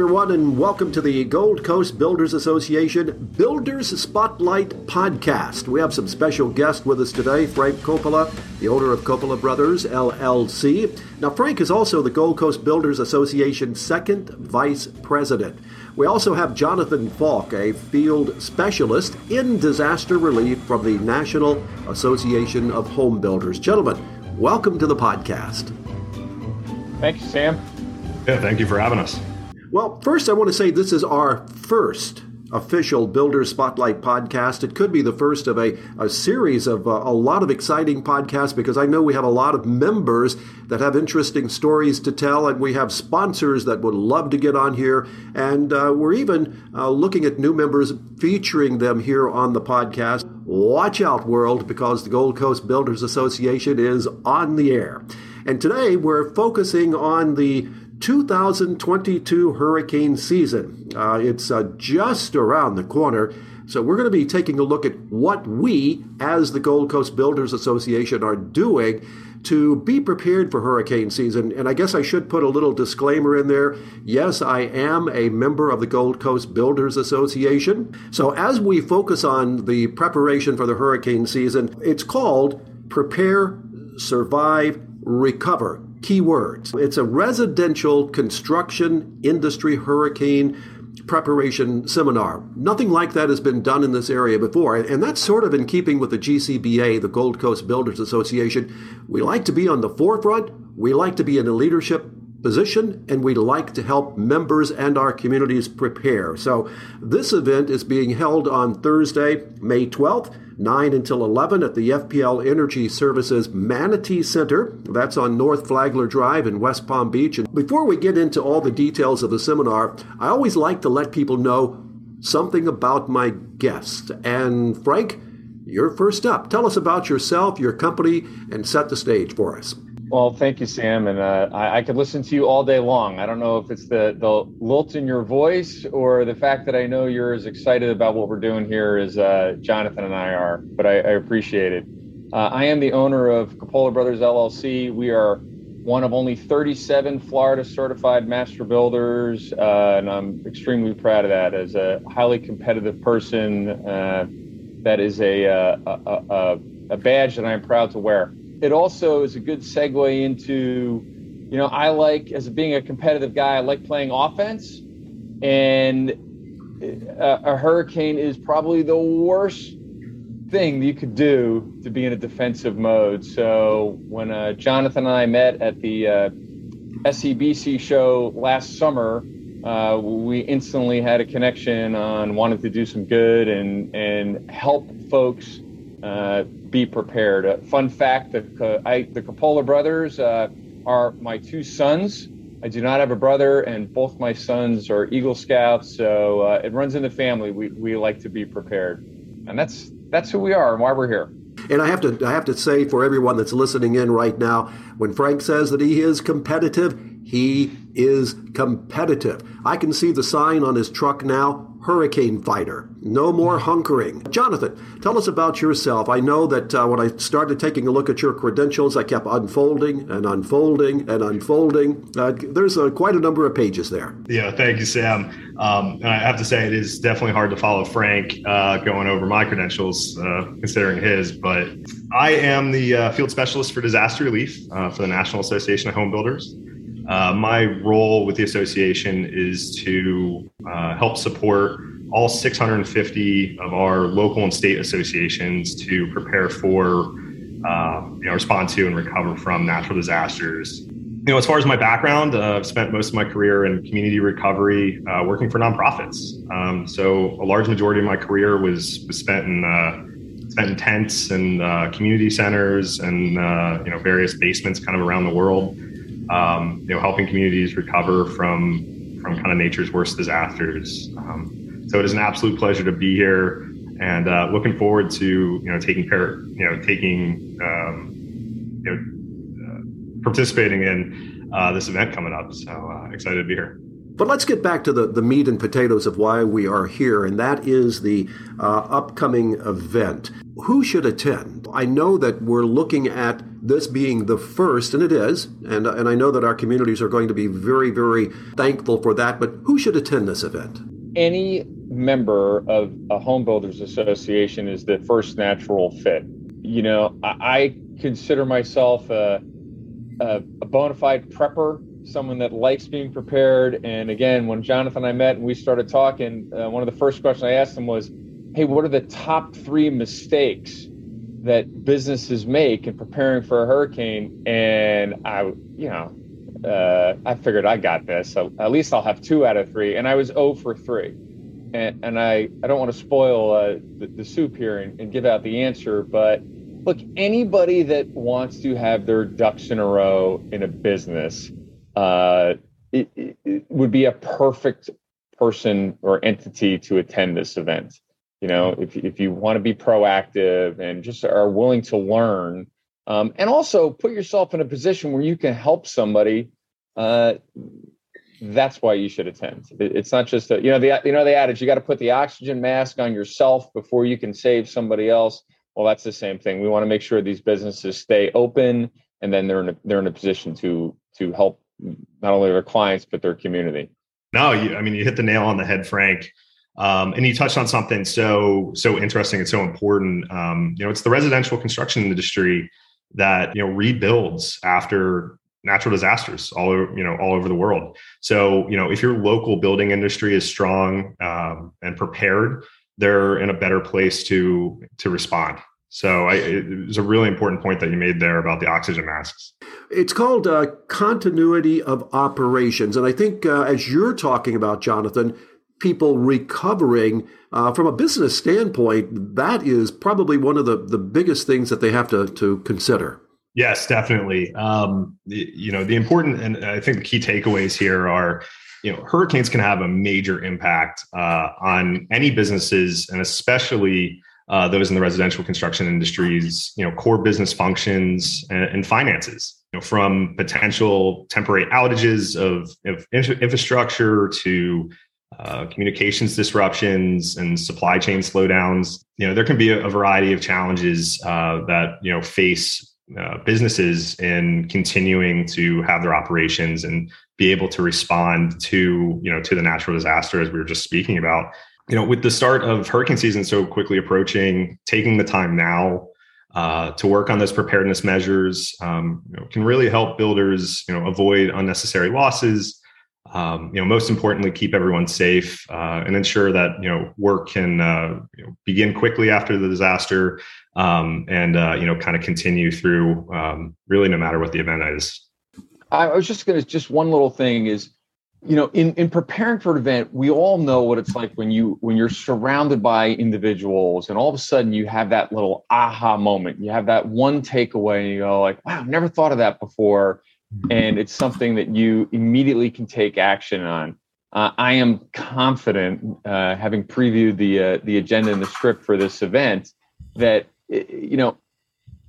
everyone, and welcome to the Gold Coast Builders Association Builders Spotlight Podcast. We have some special guests with us today Frank Coppola, the owner of Coppola Brothers LLC. Now, Frank is also the Gold Coast Builders Association second vice president. We also have Jonathan Falk, a field specialist in disaster relief from the National Association of Home Builders. Gentlemen, welcome to the podcast. Thank you, Sam. Yeah, thank you for having us. Well, first, I want to say this is our first official Builder Spotlight podcast. It could be the first of a, a series of uh, a lot of exciting podcasts because I know we have a lot of members that have interesting stories to tell, and we have sponsors that would love to get on here. And uh, we're even uh, looking at new members, featuring them here on the podcast. Watch out, world, because the Gold Coast Builders Association is on the air. And today we're focusing on the 2022 hurricane season. Uh, it's uh, just around the corner. So, we're going to be taking a look at what we, as the Gold Coast Builders Association, are doing to be prepared for hurricane season. And I guess I should put a little disclaimer in there. Yes, I am a member of the Gold Coast Builders Association. So, as we focus on the preparation for the hurricane season, it's called Prepare, Survive, Recover keywords. It's a residential construction industry hurricane preparation seminar. Nothing like that has been done in this area before, and that's sort of in keeping with the GCBA, the Gold Coast Builders Association. We like to be on the forefront, we like to be in a leadership position, and we like to help members and our communities prepare. So, this event is being held on Thursday, May 12th 9 until 11 at the FPL Energy Services Manatee Center. That's on North Flagler Drive in West Palm Beach. And before we get into all the details of the seminar, I always like to let people know something about my guest. And Frank, you're first up. Tell us about yourself, your company, and set the stage for us. Well, thank you, Sam. And uh, I, I, could listen to you all day long. I don't know if it's the, the lilt in your voice or the fact that I know you're as excited about what we're doing here as uh, Jonathan and I are, but I, I appreciate it. Uh, I am the owner of Coppola Brothers LLC. We are one of only 37 Florida certified master builders, uh, and I'm extremely proud of that. As a highly competitive person, uh, that is a, uh, a, a, a badge that I'm proud to wear it also is a good segue into, you know, I like as being a competitive guy, I like playing offense, and a, a hurricane is probably the worst thing you could do to be in a defensive mode. So when uh, Jonathan and I met at the uh, SEBC show last summer, uh, we instantly had a connection on wanting to do some good and and help folks uh, be prepared. Uh, fun fact: the I, the Coppola brothers uh, are my two sons. I do not have a brother, and both my sons are Eagle Scouts, so uh, it runs in the family. We we like to be prepared, and that's that's who we are and why we're here. And I have to I have to say for everyone that's listening in right now, when Frank says that he is competitive, he is competitive. I can see the sign on his truck now hurricane fighter. No more hunkering. Jonathan, tell us about yourself. I know that uh, when I started taking a look at your credentials, I kept unfolding and unfolding and unfolding. Uh, there's uh, quite a number of pages there. Yeah, thank you, Sam. Um, and I have to say, it is definitely hard to follow Frank uh, going over my credentials, uh, considering his. But I am the uh, field specialist for disaster relief for the National Association of Home Builders. Uh, my role with the association is to uh, help support all 650 of our local and state associations to prepare for, uh, you know, respond to and recover from natural disasters. You know, as far as my background, uh, I've spent most of my career in community recovery, uh, working for nonprofits. Um, so a large majority of my career was, was spent in spent in tents and community centers and you know various basements kind of around the world um, you know, helping communities recover from from kind of nature's worst disasters. Um, so it is an absolute pleasure to be here, and uh, looking forward to you know taking care, you know, taking um, you know, uh, participating in uh, this event coming up. So uh, excited to be here. But let's get back to the, the meat and potatoes of why we are here, and that is the uh, upcoming event. Who should attend? I know that we're looking at this being the first, and it is, and, and I know that our communities are going to be very, very thankful for that, but who should attend this event? Any member of a home builders association is the first natural fit. You know, I, I consider myself a, a, a bona fide prepper someone that likes being prepared. And again, when Jonathan and I met and we started talking, uh, one of the first questions I asked him was, "Hey, what are the top three mistakes that businesses make in preparing for a hurricane?" And I, you know, uh, I figured I got this. So at least I'll have two out of three. And I was 0 for three. And, and I, I don't want to spoil uh, the, the soup here and, and give out the answer, but look, anybody that wants to have their ducks in a row in a business uh, it, it, would be a perfect person or entity to attend this event. You know, if, if you want to be proactive and just are willing to learn, um, and also put yourself in a position where you can help somebody, uh, that's why you should attend. It, it's not just you know the you know the adage you got to put the oxygen mask on yourself before you can save somebody else. Well, that's the same thing. We want to make sure these businesses stay open, and then they're in a, they're in a position to to help not only their clients but their community. No, you, I mean you hit the nail on the head, Frank. Um, and you touched on something so so interesting and so important. Um, you know, it's the residential construction industry that you know rebuilds after natural disasters all over you know all over the world. So you know, if your local building industry is strong um, and prepared, they're in a better place to to respond. So I, it was a really important point that you made there about the oxygen masks. It's called uh, continuity of operations. And I think uh, as you're talking about, Jonathan, people recovering uh, from a business standpoint, that is probably one of the, the biggest things that they have to, to consider. Yes, definitely. Um, you know, the important, and I think the key takeaways here are, you know, hurricanes can have a major impact uh, on any businesses and especially uh, those in the residential construction industries, you know, core business functions and, and finances. Know, from potential temporary outages of, of infrastructure to uh, communications disruptions and supply chain slowdowns. You know, there can be a, a variety of challenges uh, that you know face uh, businesses in continuing to have their operations and be able to respond to you know to the natural disaster as we were just speaking about you know, with the start of hurricane season so quickly approaching, taking the time now uh, to work on those preparedness measures um, you know, can really help builders, you know, avoid unnecessary losses. Um, you know, most importantly, keep everyone safe uh, and ensure that you know work can uh, you know, begin quickly after the disaster um, and uh, you know kind of continue through um, really no matter what the event is. I was just going to just one little thing is you know in in preparing for an event we all know what it's like when you when you're surrounded by individuals and all of a sudden you have that little aha moment. You have that one takeaway and you go like wow never thought of that before. And it's something that you immediately can take action on. Uh, i am confident uh, having previewed the uh, the agenda and the script for this event that you know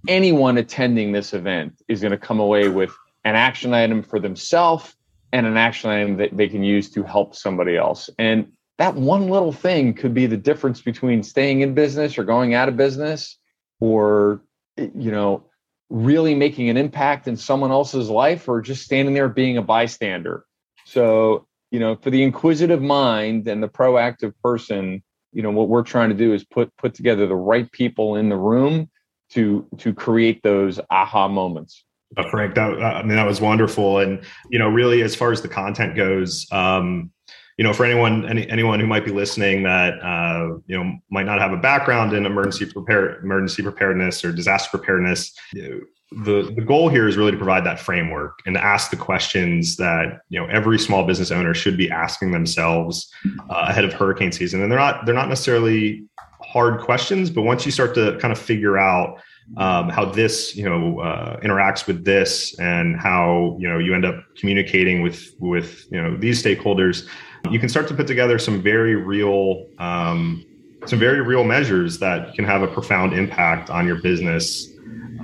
anyone attending this event is going to come away with an action item for themselves and an action item that they can use to help somebody else. And that one little thing could be the difference between staying in business or going out of business or, you know, really making an impact in someone else's life or just standing there being a bystander. So, you know, for the inquisitive mind and the proactive person, you know, what we're trying to do is put put together the right people in the room to to create those aha moments. Uh, Frank. That I mean, that was wonderful, and you know, really, as far as the content goes, um, you know, for anyone any, anyone who might be listening that uh, you know might not have a background in emergency prepare emergency preparedness or disaster preparedness. The the goal here is really to provide that framework and ask the questions that you know every small business owner should be asking themselves uh, ahead of hurricane season and they're not they're not necessarily hard questions but once you start to kind of figure out um, how this you know uh, interacts with this and how you know you end up communicating with with you know these stakeholders. You can start to put together some very real um, some very real measures that can have a profound impact on your business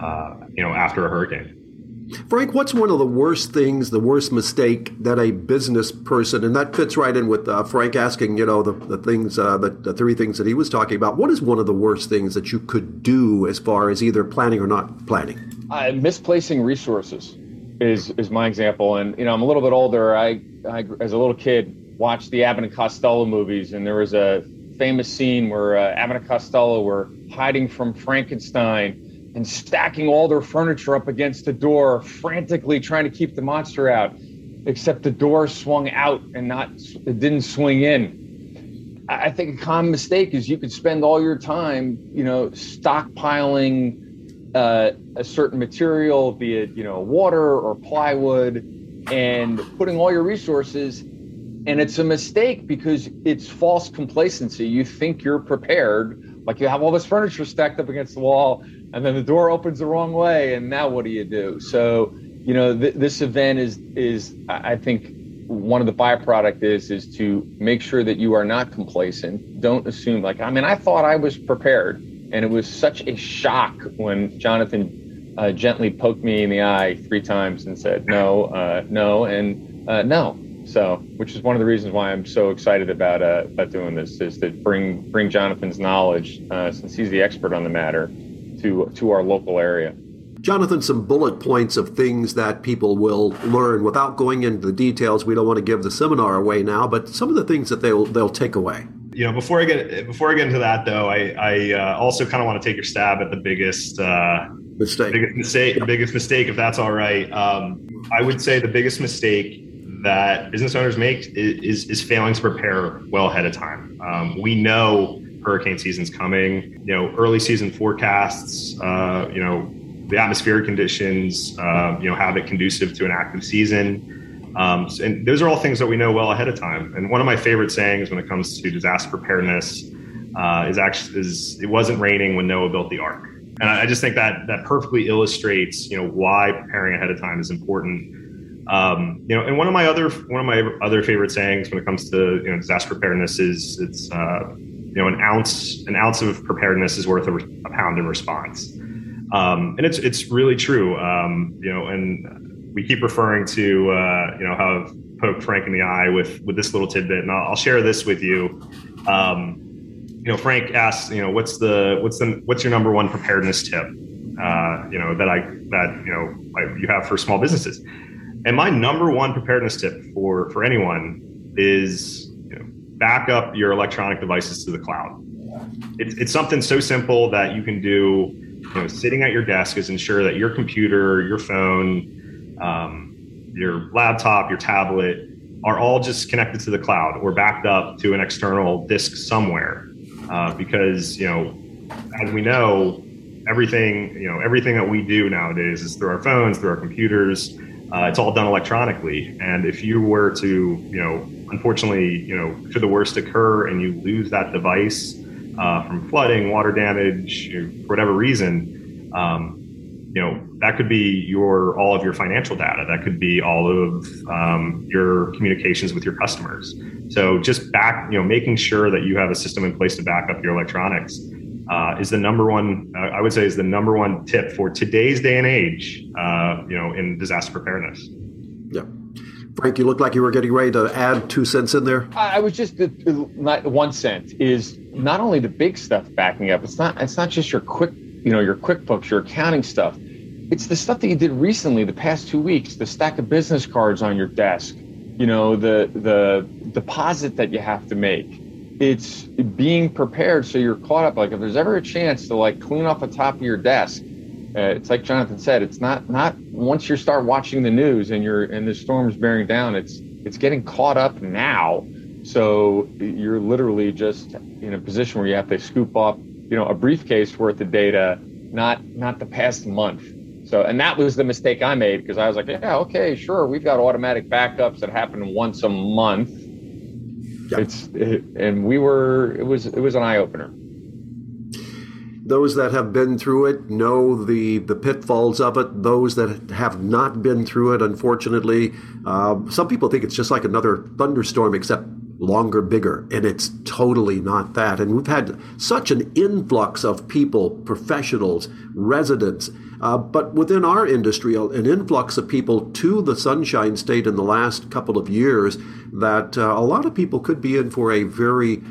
uh, you know after a hurricane Frank, what's one of the worst things, the worst mistake that a business person, and that fits right in with uh, Frank asking, you know, the, the things, uh, the, the three things that he was talking about. What is one of the worst things that you could do as far as either planning or not planning? Uh, misplacing resources is is my example, and you know, I'm a little bit older. I, I as a little kid watched the Abbott and Costello movies, and there was a famous scene where uh, Abbott and Costello were hiding from Frankenstein and stacking all their furniture up against the door, frantically trying to keep the monster out. Except the door swung out and not it didn't swing in. I think a common mistake is you could spend all your time, you know, stockpiling uh, a certain material, be it you know water or plywood, and putting all your resources. And it's a mistake because it's false complacency. You think you're prepared, like you have all this furniture stacked up against the wall, and then the door opens the wrong way and now what do you do? So you know th- this event is is i think one of the byproduct is is to make sure that you are not complacent. Don't assume like i mean i thought i was prepared and it was such a shock when jonathan uh, gently poked me in the eye three times and said no uh, no and uh, no. So which is one of the reasons why i'm so excited about uh, about doing this is to bring bring jonathan's knowledge uh, since he's the expert on the matter to to our local area. Jonathan, some bullet points of things that people will learn without going into the details. We don't want to give the seminar away now, but some of the things that they'll they'll take away. You know, before I get before I get into that though, I I uh, also kind of want to take your stab at the biggest uh, mistake. Biggest mistake. Yep. Biggest mistake, if that's all right. Um, I would say the biggest mistake that business owners make is is, failing to prepare well ahead of time. Um, we know hurricane season's coming. You know, early season forecasts. Uh, you know, the atmospheric conditions. Uh, you know, have it conducive to an active season. Um, and those are all things that we know well ahead of time. And one of my favorite sayings when it comes to disaster preparedness uh, is actually is it wasn't raining when Noah built the ark. And I just think that that perfectly illustrates, you know, why preparing ahead of time is important. Um, you know, and one of my other one of my other favorite sayings when it comes to you know disaster preparedness is it's uh, you know, an ounce an ounce of preparedness is worth a, a pound in response, um, and it's it's really true. Um, you know, and we keep referring to uh, you know how I've poked Frank in the eye with with this little tidbit, and I'll, I'll share this with you. Um, you know, Frank asks, you know, what's the what's the what's your number one preparedness tip? Uh, you know that I that you know I, you have for small businesses. And my number one preparedness tip for for anyone is back up your electronic devices to the cloud. It's, it's something so simple that you can do, you know, sitting at your desk is ensure that your computer, your phone, um, your laptop, your tablet are all just connected to the cloud or backed up to an external disk somewhere. Uh, because, you know, as we know, everything, you know, everything that we do nowadays is through our phones, through our computers. Uh, it's all done electronically. And if you were to, you know, unfortunately, you know, should the worst occur and you lose that device uh, from flooding, water damage, for whatever reason, um, you know, that could be your all of your financial data. That could be all of um, your communications with your customers. So just back, you know, making sure that you have a system in place to back up your electronics uh, is the number one. Uh, I would say is the number one tip for today's day and age. Uh, you know, in disaster preparedness. Yeah. Frank, you look like you were getting ready to add two cents in there. I was just not one cent is not only the big stuff backing up. It's not. It's not just your quick, you know, your QuickBooks, your accounting stuff. It's the stuff that you did recently, the past two weeks. The stack of business cards on your desk. You know, the the deposit that you have to make. It's being prepared so you're caught up. Like if there's ever a chance to like clean off the top of your desk uh, it's like Jonathan said. It's not not once you start watching the news and you're and the storm's bearing down. It's it's getting caught up now. So you're literally just in a position where you have to scoop up, you know, a briefcase worth of data, not not the past month. So and that was the mistake I made because I was like, yeah, okay, sure, we've got automatic backups that happen once a month. Yep. It's it, and we were it was it was an eye opener those that have been through it know the, the pitfalls of it. Those that have not been through it, unfortunately, uh, some people think it's just like another thunderstorm, except longer, bigger, and it's totally not that. And we've had such an influx of people, professionals, residents, Uh, but within our industry, an influx of people to the Sunshine State in the last couple of years that uh, a lot of people could be in for a very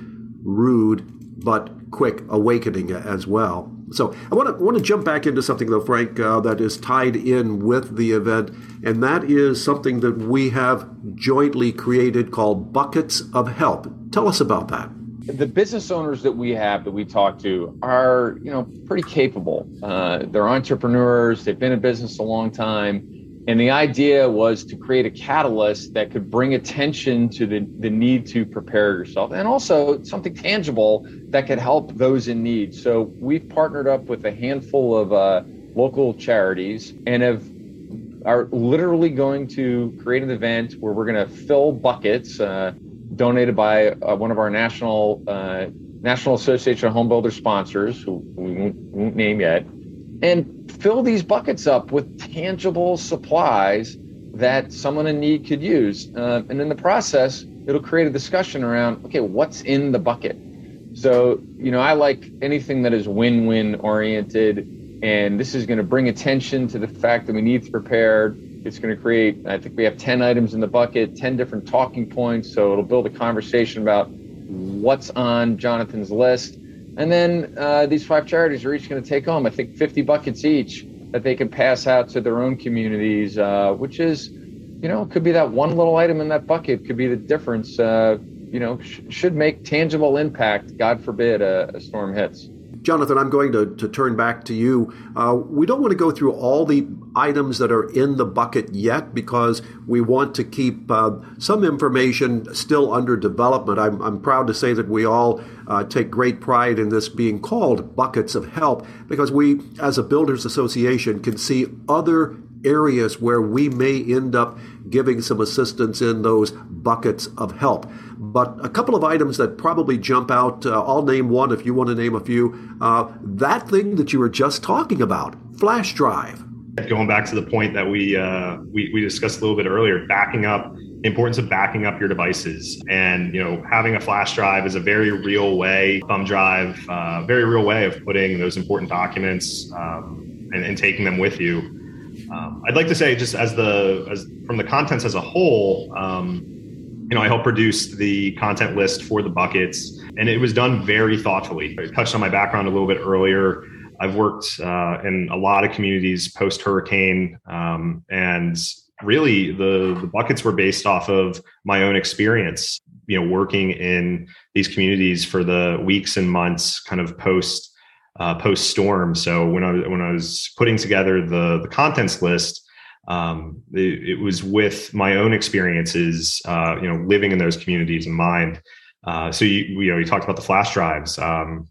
rude but quick awakening as well. So I want to want to jump back into something though, Frank, uh, that is tied in with the event, and that is something that we have jointly created called Buckets of Help. Tell us about that. The business owners that we have that we talk to are, you know, pretty capable. Uh, they're entrepreneurs. They've been in business a long time. And the idea was to create a catalyst that could bring attention to the, the need to prepare yourself and also something tangible that could help those in need. So we've partnered up with a handful of uh, local charities and have are literally going to create an event where we're going to fill buckets uh, donated by uh, one of our national uh, National Association of Home Builder sponsors, who we won't, won't name yet, and fill these buckets up with tangible supplies that someone in need could use. Uh, and in the process, it'll create a discussion around okay, what's in the bucket? So, you know, I like anything that is win win oriented. And this is going to bring attention to the fact that we need to prepare. It's going to create, I think we have 10 items in the bucket, 10 different talking points. So it'll build a conversation about what's on Jonathan's list and then uh, these five charities are each going to take home, I think, 50 buckets each that they can pass out to their own communities, uh, which is, you know, could be that one little item in that bucket could be the difference. Uh, you know, sh- should make tangible impact. God forbid a, a storm hits. Jonathan, I'm going to, to turn back to you. Uh, we don't want to go through all the items that are in the bucket yet because we want to keep uh, some information still under development. I'm, I'm, proud to say that we all uh, take great pride in this being called Buckets of Help because we, as a Builders Association, can see other areas where we may end up giving some assistance in those buckets of help. But a couple of items that probably jump out, uh, I'll name one if you want to name a few. Uh, that thing that you were just talking about, flash drive. Going back to the point that we, uh, we, we discussed a little bit earlier, backing up importance of backing up your devices and you know having a flash drive is a very real way thumb drive uh, very real way of putting those important documents um, and, and, taking them with you um, I'd like to say, just as the as from the contents as a whole, um, you know, I helped produce the content list for the buckets, and it was done very thoughtfully. I touched on my background a little bit earlier. I've worked uh, in a lot of communities post hurricane, um, and really the the buckets were based off of my own experience. You know, working in these communities for the weeks and months, kind of post uh, post storm. So when I when I was putting together the the contents list, um, it, it, was with my own experiences, uh, you know, living in those communities in mind. Uh, so you you know you talked about the flash drives. Um,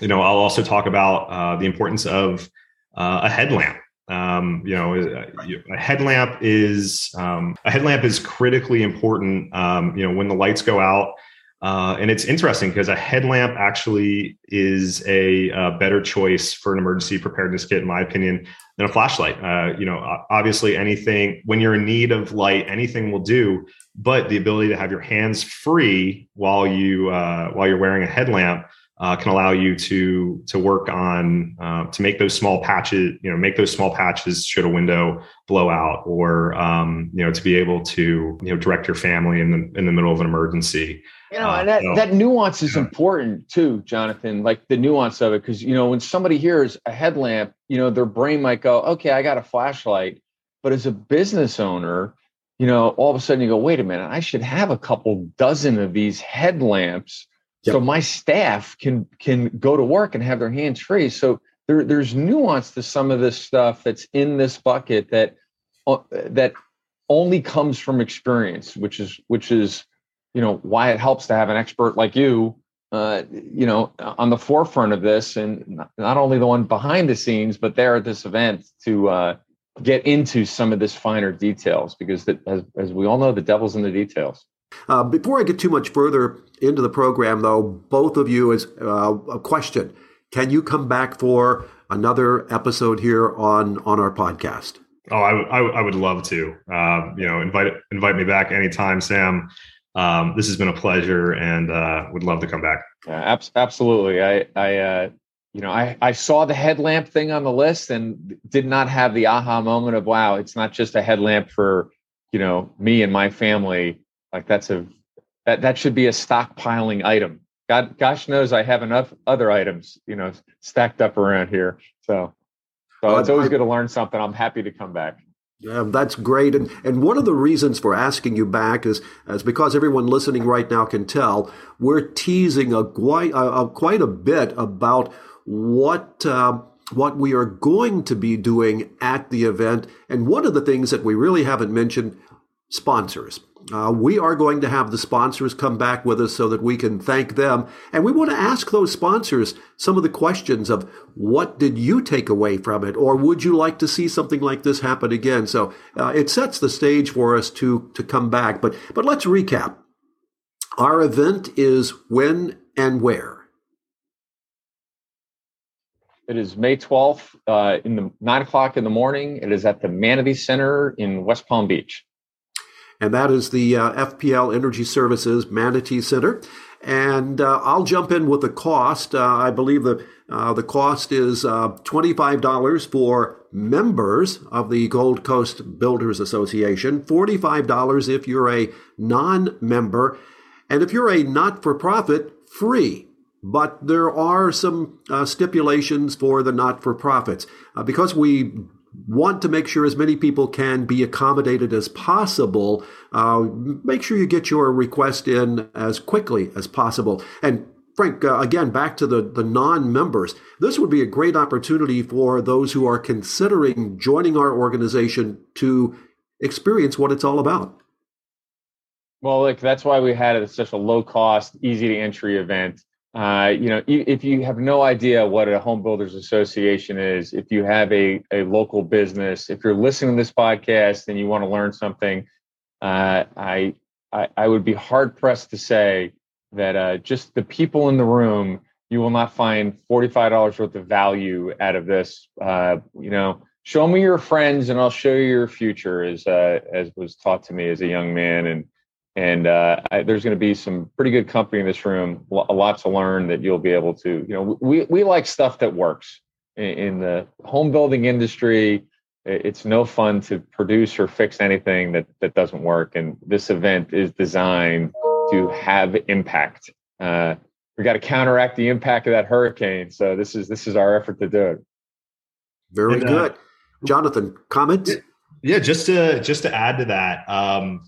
you know, I'll also talk about uh, the importance of uh, a headlamp. Um, you know, a headlamp is um, a headlamp is critically important. Um, you know, when the lights go out uh, and it's interesting because a headlamp actually is a, a, better choice for an emergency preparedness kit, in my opinion, than a flashlight. Uh, you know, obviously, anything when you're in need of light, anything will do. But the ability to have your hands free while you uh, while you're wearing a headlamp uh, can allow you to to work on uh, to make those small patches. You know, make those small patches should a window blow out, or um, you know, to be able to you know direct your family in the in the middle of an emergency. You know, and that, uh, that nuance is important too, Jonathan, like the nuance of it. Cause, you know, when somebody hears a headlamp, you know, their brain might go, okay, I got a flashlight. But as a business owner, you know, all of a sudden you go, wait a minute, I should have a couple dozen of these headlamps yep. so my staff can can go to work and have their hands free. So there, there's nuance to some of this stuff that's in this bucket that uh, that only comes from experience, which is which is you know why it helps to have an expert like you uh, you know on the forefront of this and not only the one behind the scenes but there at this event to uh, get into some of this finer details because that, as, as we all know the devil's in the details uh, before i get too much further into the program though both of you is uh, a question can you come back for another episode here on on our podcast Oh, I, I, I would love to. Uh, you know, invite invite me back anytime, Sam um, this has been a pleasure and uh, would love to come back. Yeah, ab- absolutely. I, I, uh, you know, I, I saw the headlamp thing on the list and did not have the aha moment of wow, it's not just a headlamp for, you know, me and my family. Like that's a that that should be a stockpiling item. God gosh knows I have enough other items, you know, stacked up around here. So so it's always good to learn something. I'm happy to come back. Yeah, that's great. And and one of the reasons for asking you back is, is because everyone listening right now can tell we're teasing a quite a, a quite a bit about what uh, what we are going to be doing at the event. And one of the things that we really haven't mentioned, sponsors. Uh, we are going to have the sponsors come back with us so that we can thank them. And we want to ask those sponsors some of the questions of what did you take away from it? Or would you like to see something like this happen again? So uh, it sets the stage for us to, to come back. But, but let's recap. Our event is when and where? It is May 12th uh, in the nine o'clock in the morning. It is at the Manatee Center in West Palm Beach. And that is the uh, FPL Energy Services Manatee Center. And uh, I'll jump in with the cost. Uh, I believe the uh, the cost is uh, twenty five dollars for members of the Gold Coast Builders Association. Forty five dollars if you're a non member, and if you're a not for profit, free but there are some uh, stipulations for the not for profits. Uh, because we want to make sure as many people can be accommodated as possible, uh, make sure you get your request in as quickly as possible. And Frank, uh, again, back to the, the non members, this would be a great opportunity for those who are considering joining our organization to experience what it's all about. Well, like that's why we had it such a low cost, easy to entry event. Uh, you know, if you have no idea what a home builders association is, if you have a, a local business, if you're listening to this podcast and you want to learn something, uh, I, I, I would be hard pressed to say that uh, just the people in the room, you will not find forty five dollars worth of value out of this. Uh, you know, show me your friends and I'll show you your future, as uh, as was taught to me as a young man, and and uh, I, there's going to be some pretty good company in this room. A lot to learn that you'll be able to. You know, we we like stuff that works in, in the home building industry. It's no fun to produce or fix anything that that doesn't work. And this event is designed to have impact. Uh, we got to counteract the impact of that hurricane. So this is this is our effort to do it. Very and, uh, good, Jonathan. Comment. Yeah, just to just to add to that. Um,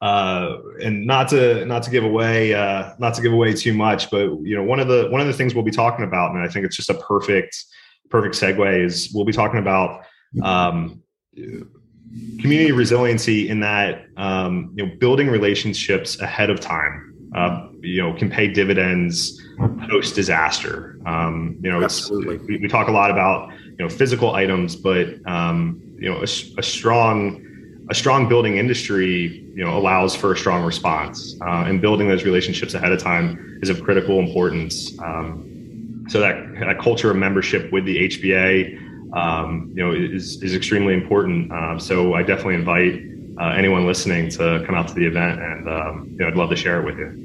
uh, and not to not to give away uh, not to give away too much, but you know one of the one of the things we'll be talking about, and I think it's just a perfect perfect segue is we'll be talking about um, community resiliency in that um, you know building relationships ahead of time uh, you know can pay dividends post disaster. Um, you know, Absolutely. we, we, talk a lot about you know physical items, but um, you know a, a strong a strong building industry, you know, allows for a strong response, uh, and building those relationships ahead of time is of critical importance. Um, so that that culture of membership with the HBA, um, you know, is is extremely important. Uh, so I definitely invite uh, anyone listening to come out to the event, and um, you know, I'd love to share it with you.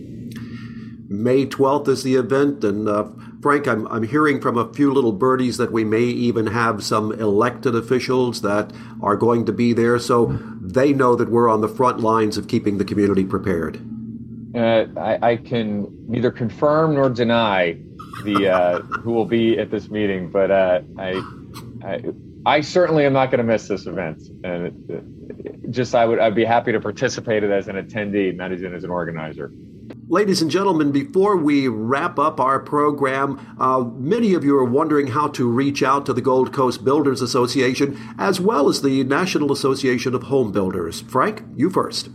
May 12th is the event. And uh, Frank, I'm, I'm hearing from a few little birdies that we may even have some elected officials that are going to be there. So they know that we're on the front lines of keeping the community prepared. Uh, I, I, can neither confirm nor deny the uh, who will be at this meeting, but uh, I, I, I certainly am not going to miss this event, and it, just I would I'd be happy to participate as an attendee, not as an organizer. Ladies and gentlemen, before we wrap up our program, uh, many of you are wondering how to reach out to the Gold Coast Builders Association as well as the National Association of Home Builders. Frank, you first.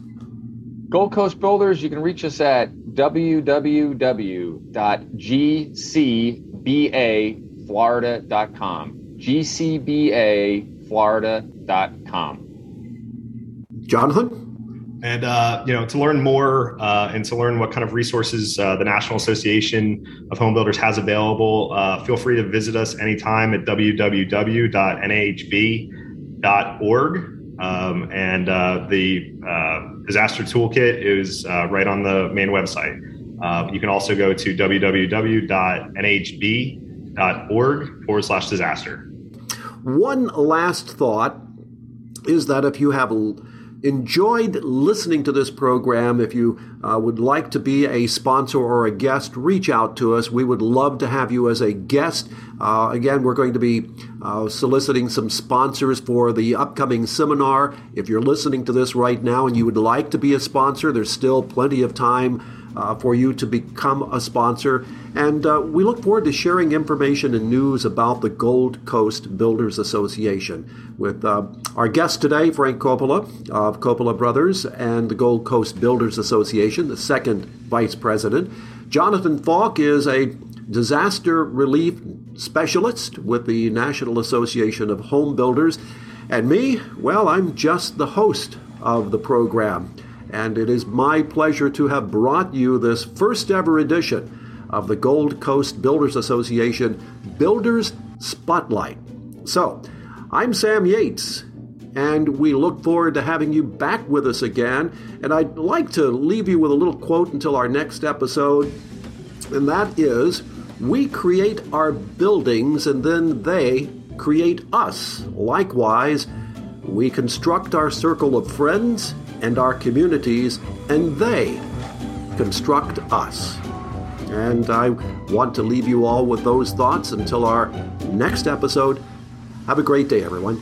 Gold Coast Builders, you can reach us at www.gcbaflorida.com. gcbaflorida.com. Jonathan? And uh, you know, to learn more uh, and to learn what kind of resources uh, the National Association of Home Builders has available, uh, feel free to visit us anytime at www.nahb.org. Um, and uh, the uh, disaster toolkit is right on the main website. you can also go to www.nhb www.org forward slash disaster. One last thought is that if you have enjoyed listening to this program, if you uh, would like to be a sponsor or a guest, reach out to us. We would love to have you as a guest. Uh, again, we're going to be uh, soliciting some sponsors for the upcoming seminar. If you're listening to this right now and you would like to be a sponsor, there's still plenty of time uh, for you to become a sponsor. And uh, we look forward to sharing information and news about the Gold Coast Builders Association with uh, our guest today, Frank Coppola of Coppola Brothers and the Gold Coast Builders Association, the second vice president. Jonathan Falk is a disaster relief specialist with the National Association of Home Builders. And me, well, I'm just the host of the program and it is my pleasure to have brought you this first ever edition of the Gold Coast Builders Association Builders Spotlight. So, I'm Sam Yates, and we look forward to having you back with us again. And I'd like to leave you with a little quote until our next episode, and that is We create our buildings, and then they create us. Likewise, we construct our circle of friends and our communities, and they construct us. And I want to leave you all with those thoughts until our next episode. Have a great day, everyone.